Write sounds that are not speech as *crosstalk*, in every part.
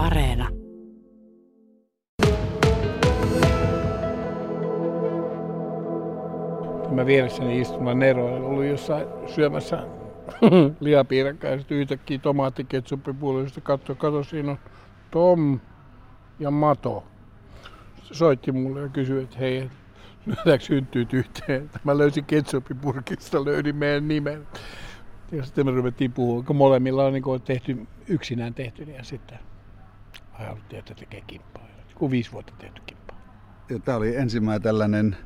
Areena. Tämä vieressäni istuva Nero on ollut jossain syömässä *laughs* lihapiirakkaa ja sitten yhtäkkiä tomaattiketsuppipuolesta katsoi, kato siinä on Tom ja Mato. Se soitti mulle ja kysyi, että hei, lyödäänkö synttyyt yhteen. *laughs* Mä löysin ketsuppipurkista, löydin meidän nimen. Ja sitten me ruvettiin puhua, kun molemmilla on niin tehty, yksinään tehty, niin ja sitten haluttiin, että tekee kimppaa. Kun viisi vuotta tehty kimppaa. Ja tämä oli ensimmäinen tällainen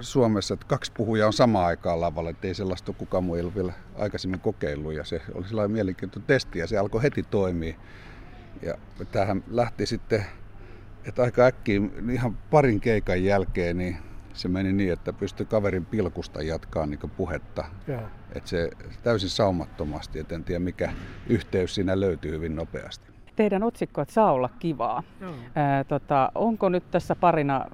Suomessa, että kaksi puhujaa on samaan aikaan lavalla, että ei sellaista ole kukaan muu ei ole vielä aikaisemmin kokeillut. Ja se oli sellainen mielenkiintoinen testi ja se alkoi heti toimia. Ja tähän lähti sitten, että aika äkkiä, ihan parin keikan jälkeen, niin se meni niin, että pystyi kaverin pilkusta jatkaa niin puhetta. Että se täysin saumattomasti, et en tiedä mikä yhteys siinä löytyy hyvin nopeasti. Teidän otsikko, että saa olla kivaa. Joo. Ää, tota, onko nyt tässä parina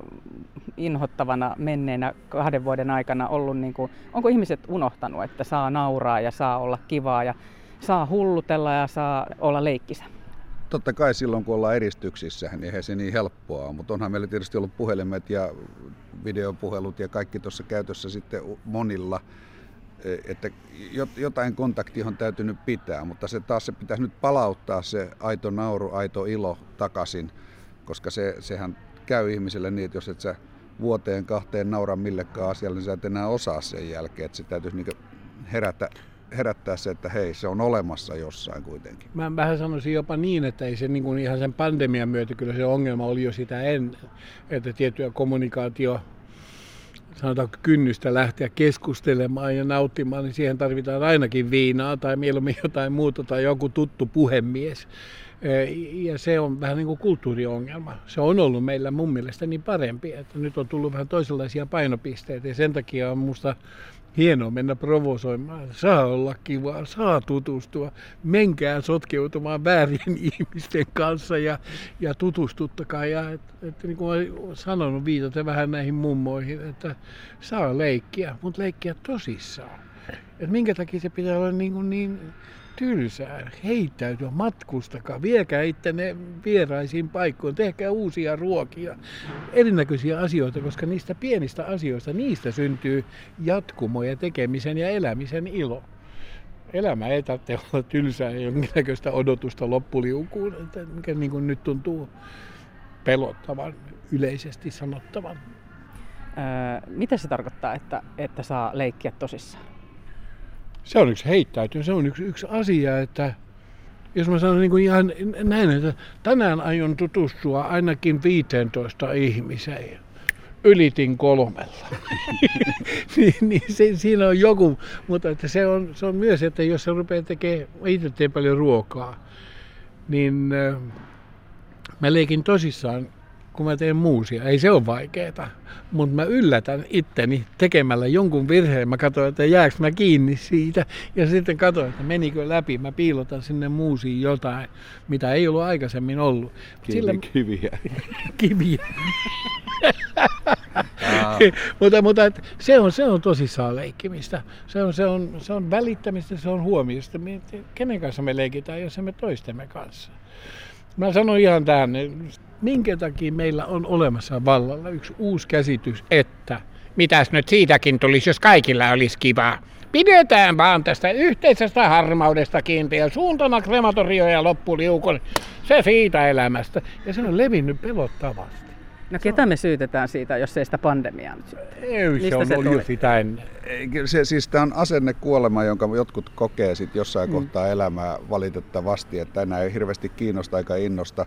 inhottavana menneenä kahden vuoden aikana ollut, niin kuin, onko ihmiset unohtanut, että saa nauraa ja saa olla kivaa ja saa hullutella ja saa olla leikkisä? Totta kai silloin, kun ollaan eristyksissä, niin eihän se niin helppoa ole. Mutta onhan meillä tietysti ollut puhelimet ja videopuhelut ja kaikki tuossa käytössä sitten monilla. Että jotain kontaktia on täytynyt pitää, mutta se taas se pitäisi nyt palauttaa se aito nauru, aito ilo takaisin, koska se, sehän käy ihmiselle niin, että jos et sä vuoteen kahteen naura millekään asialle, niin sä et enää osaa sen jälkeen, että se täytyisi niin herätä herättää se, että hei, se on olemassa jossain kuitenkin. Mä vähän sanoisin jopa niin, että ei se niin kuin ihan sen pandemian myötä, kyllä se ongelma oli jo sitä ennen, että tiettyä kommunikaatio sanotaanko kynnystä lähteä keskustelemaan ja nauttimaan, niin siihen tarvitaan ainakin viinaa tai mieluummin jotain muuta tai joku tuttu puhemies. Ja se on vähän niin kuin kulttuuriongelma. Se on ollut meillä mun niin parempi, että nyt on tullut vähän toisenlaisia painopisteitä ja sen takia on musta hienoa mennä provosoimaan. Saa olla kivaa, saa tutustua. Menkää sotkeutumaan väärien *laughs* ihmisten kanssa ja, ja tutustuttakaa. Ja, et, et, niin kuin olen sanonut, viitaten vähän näihin mummoihin, että saa leikkiä, mutta leikkiä tosissaan. Et minkä takia se pitää olla niin, niin tylsää, heittäytyä, matkustakaa, viekää ittenne vieraisiin paikkoihin, tehkää uusia ruokia, erinäköisiä asioita, koska niistä pienistä asioista, niistä syntyy jatkumo ja tekemisen ja elämisen ilo. Elämä ei tarvitse olla tylsää ja jonkinnäköistä odotusta loppuliukuun, mikä niin kuin nyt tuntuu pelottavan yleisesti sanottavan. Öö, mitä se tarkoittaa, että, että saa leikkiä tosissaan? Se on yksi heittäytyminen, se on yksi, yksi asia, että jos mä sanon niin kuin ihan näin, että tänään aion tutustua ainakin 15 ihmiseen. Ylitin kolmella. *laughs* niin, niin se, siinä on joku, mutta että se, on, se on myös, että jos se rupeaa tekemään, itse teen paljon ruokaa, niin äh, mä leikin tosissaan kun mä teen muusia. Ei se ole vaikeeta, mutta mä yllätän itteni tekemällä jonkun virheen. Mä katsoin, että jääkö mä kiinni siitä ja sitten katsoin, että menikö läpi. Mä piilotan sinne muusiin jotain, mitä ei ollut aikaisemmin ollut. Sillä... Kiviä. *laughs* kiviä. mutta mutta et, se, on, se on tosissaan leikkimistä. Se on, se, on, se on välittämistä, se on huomioista. Kenen kanssa me leikitään, jos emme toistemme kanssa. Mä sanon ihan tähän, minkä takia meillä on olemassa vallalla yksi uusi käsitys, että mitäs nyt siitäkin tulisi, jos kaikilla olisi kivaa. Pidetään vaan tästä yhteisestä harmaudesta kiinni ja suuntana krematorio ja loppuliukon. Se siitä elämästä. Ja se on levinnyt pelottavasti. No ketä me syytetään siitä, jos ei sitä pandemiaa nyt sitten? Ei, Mistä se on se ollut jo sitä ennen. Se, siis tämä on asennekuolema, jonka jotkut kokee sit jossain mm. kohtaa elämää valitettavasti, että enää ei hirveästi kiinnosta eikä innosta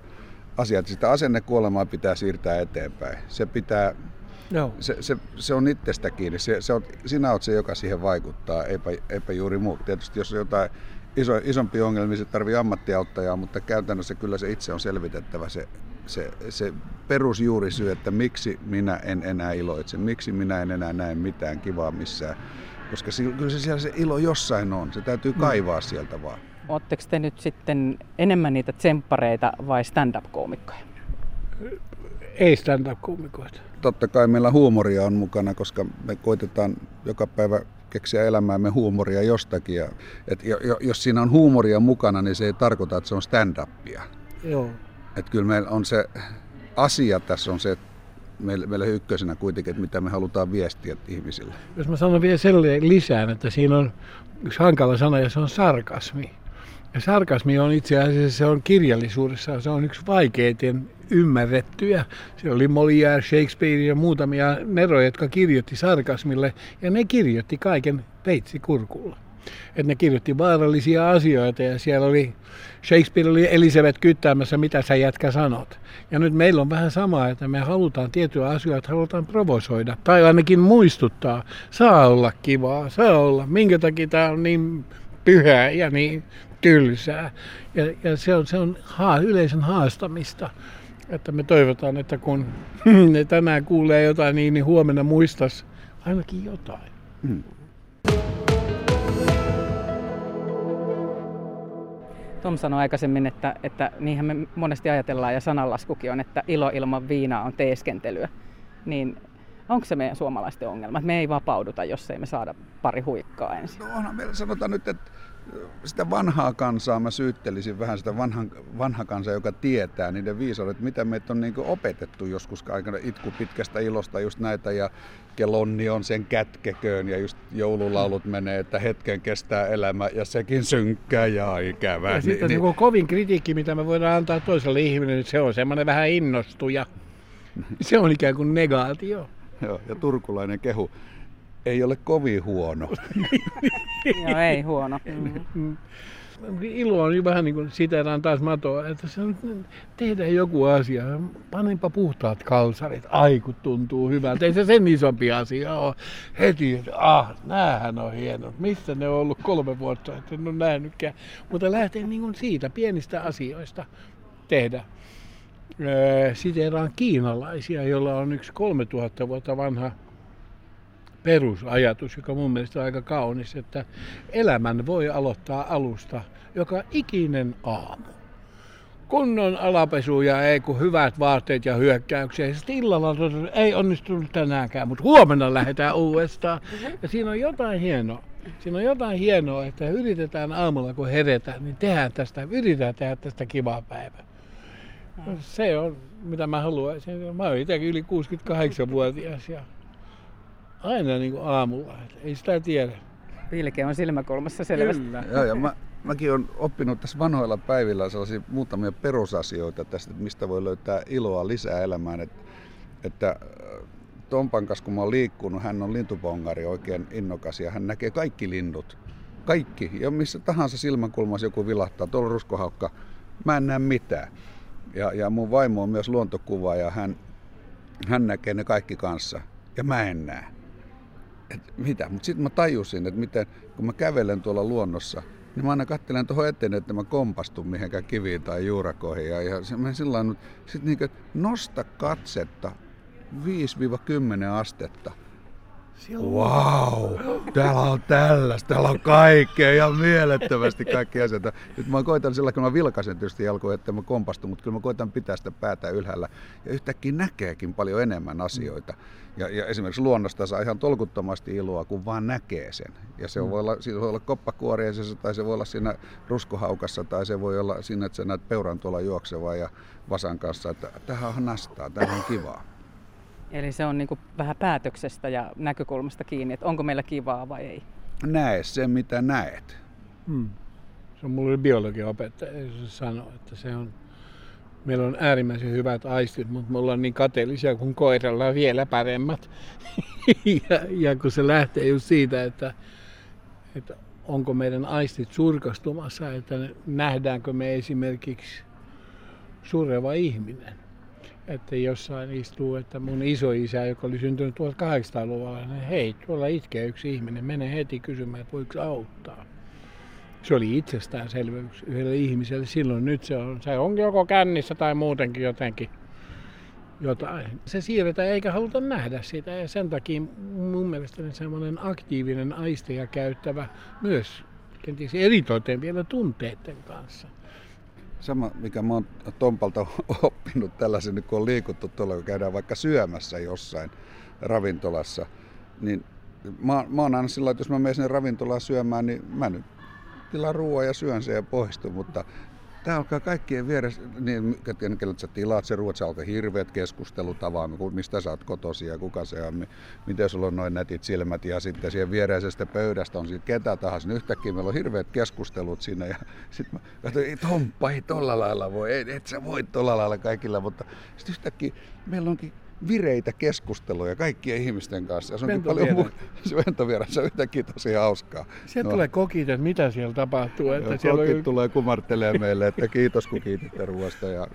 asiat. Sitä asennekuolemaa pitää siirtää eteenpäin. Se pitää Joo. Se, se, se, on itsestä kiinni. Se, se on, sinä olet se, joka siihen vaikuttaa, eipä, eipä juuri muut. Tietysti jos on jotain iso, isompi ongelmia, niin se tarvii ammattiauttajaa, mutta käytännössä kyllä se itse on selvitettävä se, se, se perusjuurisyy, että miksi minä en enää iloitse, miksi minä en enää näe mitään kivaa missään. Koska se, kyllä se siellä se ilo jossain on, se täytyy mm. kaivaa mm. sieltä vaan. Oletteko te nyt sitten enemmän niitä tsemppareita vai stand-up-koomikkoja? Ei stand-up-koomikoita. Totta kai meillä huumoria on mukana, koska me koitetaan joka päivä keksiä elämäämme huumoria jostakin. Ja, et jos siinä on huumoria mukana, niin se ei tarkoita, että se on stand-upia. Joo. Että kyllä meillä on se asia tässä on se, että meillä, meillä ykkösenä kuitenkin, että mitä me halutaan viestiä ihmisille. Jos mä sanon vielä sellainen lisään, että siinä on yksi hankala sana ja se on sarkasmi. Ja sarkasmi on itse asiassa, se on kirjallisuudessa, se on yksi vaikeiten ymmärrettyjä. Se oli Molière, Shakespeare ja muutamia neroja, jotka kirjoitti sarkasmille ja ne kirjoitti kaiken peitsikurkulla. Että ne kirjoitti vaarallisia asioita ja siellä oli, Shakespeare oli Elisabeth kyttäämässä, mitä sä jätkä sanot. Ja nyt meillä on vähän sama, että me halutaan tiettyjä asioita, halutaan provosoida tai ainakin muistuttaa. Saa olla kivaa, saa olla. Minkä takia tämä on niin pyhää ja niin tylsää. Ja, ja se on, se on haa, yleisen haastamista. Että me toivotaan, että kun *laughs* ne tänään kuulee jotain, niin, niin huomenna muistas ainakin jotain. Hmm. Tom sanoi aikaisemmin, että, että niinhän me monesti ajatellaan, ja sananlaskukin on, että ilo ilman viinaa on teeskentelyä. Niin onko se meidän suomalaisten ongelma, että me ei vapauduta, jos ei me saada pari huikkaa ensin? No onhan meillä sanotaan nyt, että sitä vanhaa kansaa mä syyttelisin vähän sitä vanhan, vanha kansaa, joka tietää niiden viisaudet, mitä meitä on niin opetettu joskus aikana itku pitkästä ilosta just näitä ja kelonni on sen kätkeköön ja just joululaulut menee, että hetken kestää elämä ja sekin synkkää ja ikävä. Ja niin, sitten niin, niin, kovin kritiikki, mitä me voidaan antaa toiselle ihmiselle, niin se on semmoinen vähän innostuja. *laughs* Se on ikään kuin negaatio. Joo, ja turkulainen kehu ei ole kovin huono. *laughs* Joo, ei huono. Mm. Ilo on vähän niin kuin siteraan taas matoa, että se on, tehdään joku asia, panenpa puhtaat kalsarit, aiku tuntuu hyvältä. Ei se sen isompi asia ole. Heti, että ah, näähän on hienot. Missä ne on ollut kolme vuotta, että en ole nähnytkään. Mutta lähtee niin kuin siitä pienistä asioista tehdä. Siteraan kiinalaisia, jolla on yksi 3000 vuotta vanha perusajatus, joka mun mielestä on aika kaunis, että elämän voi aloittaa alusta joka ikinen aamu. Kunnon alapesu ja ei kun hyvät vaatteet ja hyökkäyksiä. Sitten illalla ei onnistunut tänäänkään, mutta huomenna lähdetään uudestaan. Ja siinä on jotain hienoa. Siinä on jotain hienoa, että yritetään aamulla kun heretään, niin tehdään tästä, yritetään tehdä tästä kivaa päivää. Se on, mitä mä haluaisin. Mä oon itsekin yli 68-vuotias ja aina niin kuin aamulla. Ei sitä tiedä. Pilke on silmäkulmassa selvästi. Kyllä. Joo, ja mä, mäkin olen oppinut tässä vanhoilla päivillä sellaisia muutamia perusasioita tästä, että mistä voi löytää iloa lisää elämään. Että, että äh, Tompan kanssa, kun mä oon liikkunut, hän on lintupongari oikein innokas ja hän näkee kaikki linnut. Kaikki. Ja missä tahansa silmänkulmassa joku vilahtaa. Tuolla ruskohaukka. Mä en näe mitään. Ja, ja mun vaimo on myös luontokuva ja hän, hän näkee ne kaikki kanssa. Ja mä en näe että mitä. Mutta sitten mä tajusin, että miten, kun mä kävelen tuolla luonnossa, niin mä aina katselen tuohon eteen, että mä kompastun mihinkään kiviin tai juurakoihin. Ja, ja se, mä sillä sitten niin nosta katsetta 5-10 astetta Wow, täällä on tällaista, täällä on kaikkea ja mielettömästi kaikki asioita. Nyt mä koitan sillä, kun mä vilkaisen tietysti jalkoja, että mä kompastun, mutta kyllä mä koitan pitää sitä päätä ylhäällä. Ja yhtäkkiä näkeekin paljon enemmän asioita. Ja, ja esimerkiksi luonnosta saa ihan tolkuttomasti iloa, kun vaan näkee sen. Ja se voi olla, siinä voi olla koppakuoriaisessa, tai se voi olla siinä ruskohaukassa, tai se voi olla siinä, että sä näet peuran tuolla juoksevaa ja vasan kanssa, että tähän on nastaa, tämä on kivaa. Eli se on niin kuin vähän päätöksestä ja näkökulmasta kiinni, että onko meillä kivaa vai ei. Näe se, mitä näet. Hmm. Se on mulle biologian opettaja, se sanoo, että se on, meillä on äärimmäisen hyvät aistit, mutta me ollaan niin kateellisia kuin koiralla on vielä paremmat. *laughs* ja, ja, kun se lähtee just siitä, että, että onko meidän aistit surkastumassa, että nähdäänkö me esimerkiksi sureva ihminen että jossain istuu, että mun isoisä, joka oli syntynyt 1800-luvulla, niin hei, tuolla itkee yksi ihminen, mene heti kysymään, että voiko auttaa. Se oli itsestäänselvyys yhdelle ihmiselle silloin. Nyt se on, se on joko kännissä tai muutenkin jotenkin jotain. Se siirretään eikä haluta nähdä sitä ja sen takia mun mielestäni semmoinen aktiivinen aisteja käyttävä myös kenties eritoten vielä tunteiden kanssa sama, mikä mä oon Tompalta *laughs* oppinut tällaisen, kun on liikuttu tuolla, kun käydään vaikka syömässä jossain ravintolassa, niin mä, mä oon aina sillä että jos mä menen sinne ravintolaan syömään, niin mä nyt tilaan ruoan ja syön sen ja poistun, mutta Tämä alkaa kaikkien vieressä, niin, kenellä sä tilaat se ruoat, se alkaa hirveät keskustelut avaamme, mistä sä oot kotosi ja kuka se on, miten sulla on noin nätit silmät ja sitten siihen viereisestä pöydästä on sitten ketä tahansa. Niin yhtäkkiä meillä on hirveät keskustelut siinä ja sitten mä katsoin, ei Tomppa, ei tolla lailla voi, ei, et sä voi tolla lailla kaikilla, mutta sitten yhtäkkiä meillä onkin vireitä keskusteluja kaikkien ihmisten kanssa. Ja se onkin paljon muu... *laughs* se on yhtäkkiä tosi hauskaa. Sieltä no. tulee kokit, että mitä siellä tapahtuu. Että siellä kokit on... tulee kumartelemaan meille, että kiitos kun kiititte ruoasta. Ja...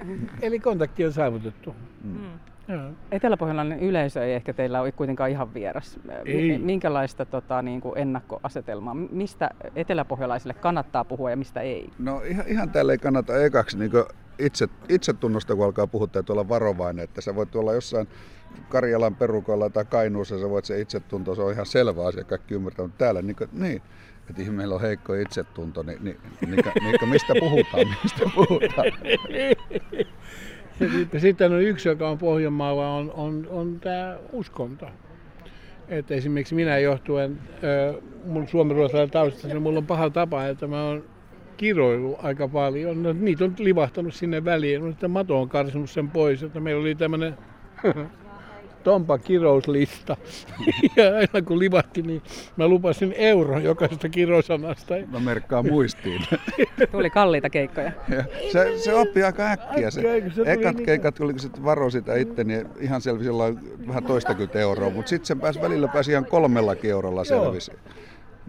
Eli kontakti on saavutettu. Mm. mm. Eteläpohjalainen yleisö ei ehkä teillä ole kuitenkaan ihan vieras. Ei. Minkälaista tota, niin kuin ennakkoasetelmaa? Mistä eteläpohjalaisille kannattaa puhua ja mistä ei? No ihan, ihan tälle ei kannata ekaksi niin itse, itsetunnosta, kun alkaa puhua, täytyy olla varovainen, että sä voit olla jossain Karjalan perukoilla tai Kainuussa, sä voit se itsetunto, se on ihan selvä asia, kaikki ymmärtää, mutta täällä niin, kuin, niin että ihmeellä on heikko itsetunto, niin, niin, niin, niin mistä puhutaan, mistä puhutaan. Ja sitten, on yksi, joka on Pohjanmaalla, on, on, on tämä uskonto. Että esimerkiksi minä johtuen äh, mun suomenruotsalainen taustasta, niin mulla on paha tapa, että mä oon kiroilu aika paljon. No, niitä on livahtanut sinne väliin. No, sitten Mato on karsinut sen pois, että meillä oli tämmöinen *laughs* Tompa kirouslista. *laughs* ja aina kun livahti, niin mä lupasin euro jokaisesta kirosanasta. Mä merkkaan muistiin. *laughs* Tuli kalliita keikkoja. Ja se, se oppi aika äkkiä. Se, se ekat niin... keikat, kun se varo sitä itse, niin ihan selvisi vähän toistakymmentä euroa, mutta sitten sen pääsi välillä pääsi ihan kolmellakin eurolla selvisi. Että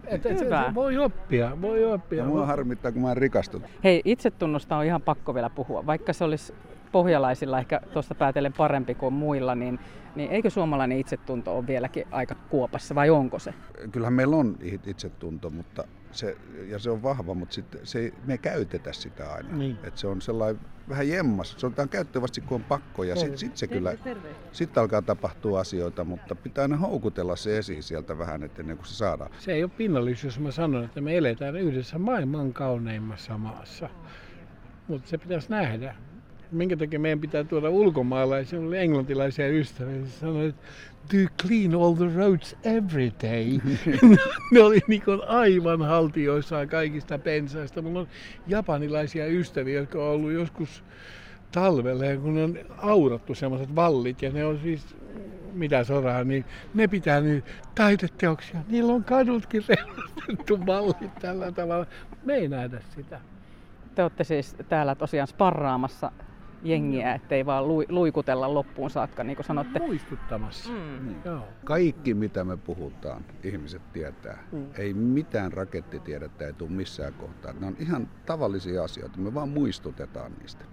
et, et, voi oppia, voi oppia. Ja mua harmittaa, kun mä en rikastunut. Hei, itsetunnosta on ihan pakko vielä puhua. Vaikka se olisi pohjalaisilla ehkä tuosta päätellen parempi kuin muilla, niin, niin eikö suomalainen itsetunto ole vieläkin aika kuopassa vai onko se? Kyllähän meillä on itsetunto, mutta se, ja se on vahva, mutta sit se, me ei käytetä sitä aina. Niin. Et se on sellainen vähän jemmas. Se otetaan käyttövästi, kun on pakko ja sitten sit se kyllä, sitten alkaa tapahtua asioita, mutta pitää aina houkutella se esiin sieltä vähän, että ennen kuin se saadaan. Se ei ole pinnallisuus, jos mä sanon, että me eletään yhdessä maailman kauneimmassa maassa. Mutta se pitäisi nähdä minkä takia meidän pitää tuoda ulkomaalaisia, oli englantilaisia ystäviä, se sanoi, että do you clean all the roads every day? *laughs* ne oli niin aivan haltioissaan kaikista pensaista. Mulla on japanilaisia ystäviä, jotka on ollut joskus talvella, kun on aurattu semmoiset vallit, ja ne on siis mitä soraa, niin ne pitää nyt taideteoksia. Niillä on kadutkin *laughs* reunastettu vallit tällä tavalla. Me ei nähdä sitä. Te olette siis täällä tosiaan sparraamassa jengiä, ettei vaan luikutella loppuun saakka, niin kuin sanotte. Muistuttamassa. Mm. Niin. Joo. Kaikki, mitä me puhutaan, ihmiset tietää. Mm. Ei mitään rakettitiedettä ei tule missään kohtaa. Ne on ihan tavallisia asioita, me vaan muistutetaan niistä.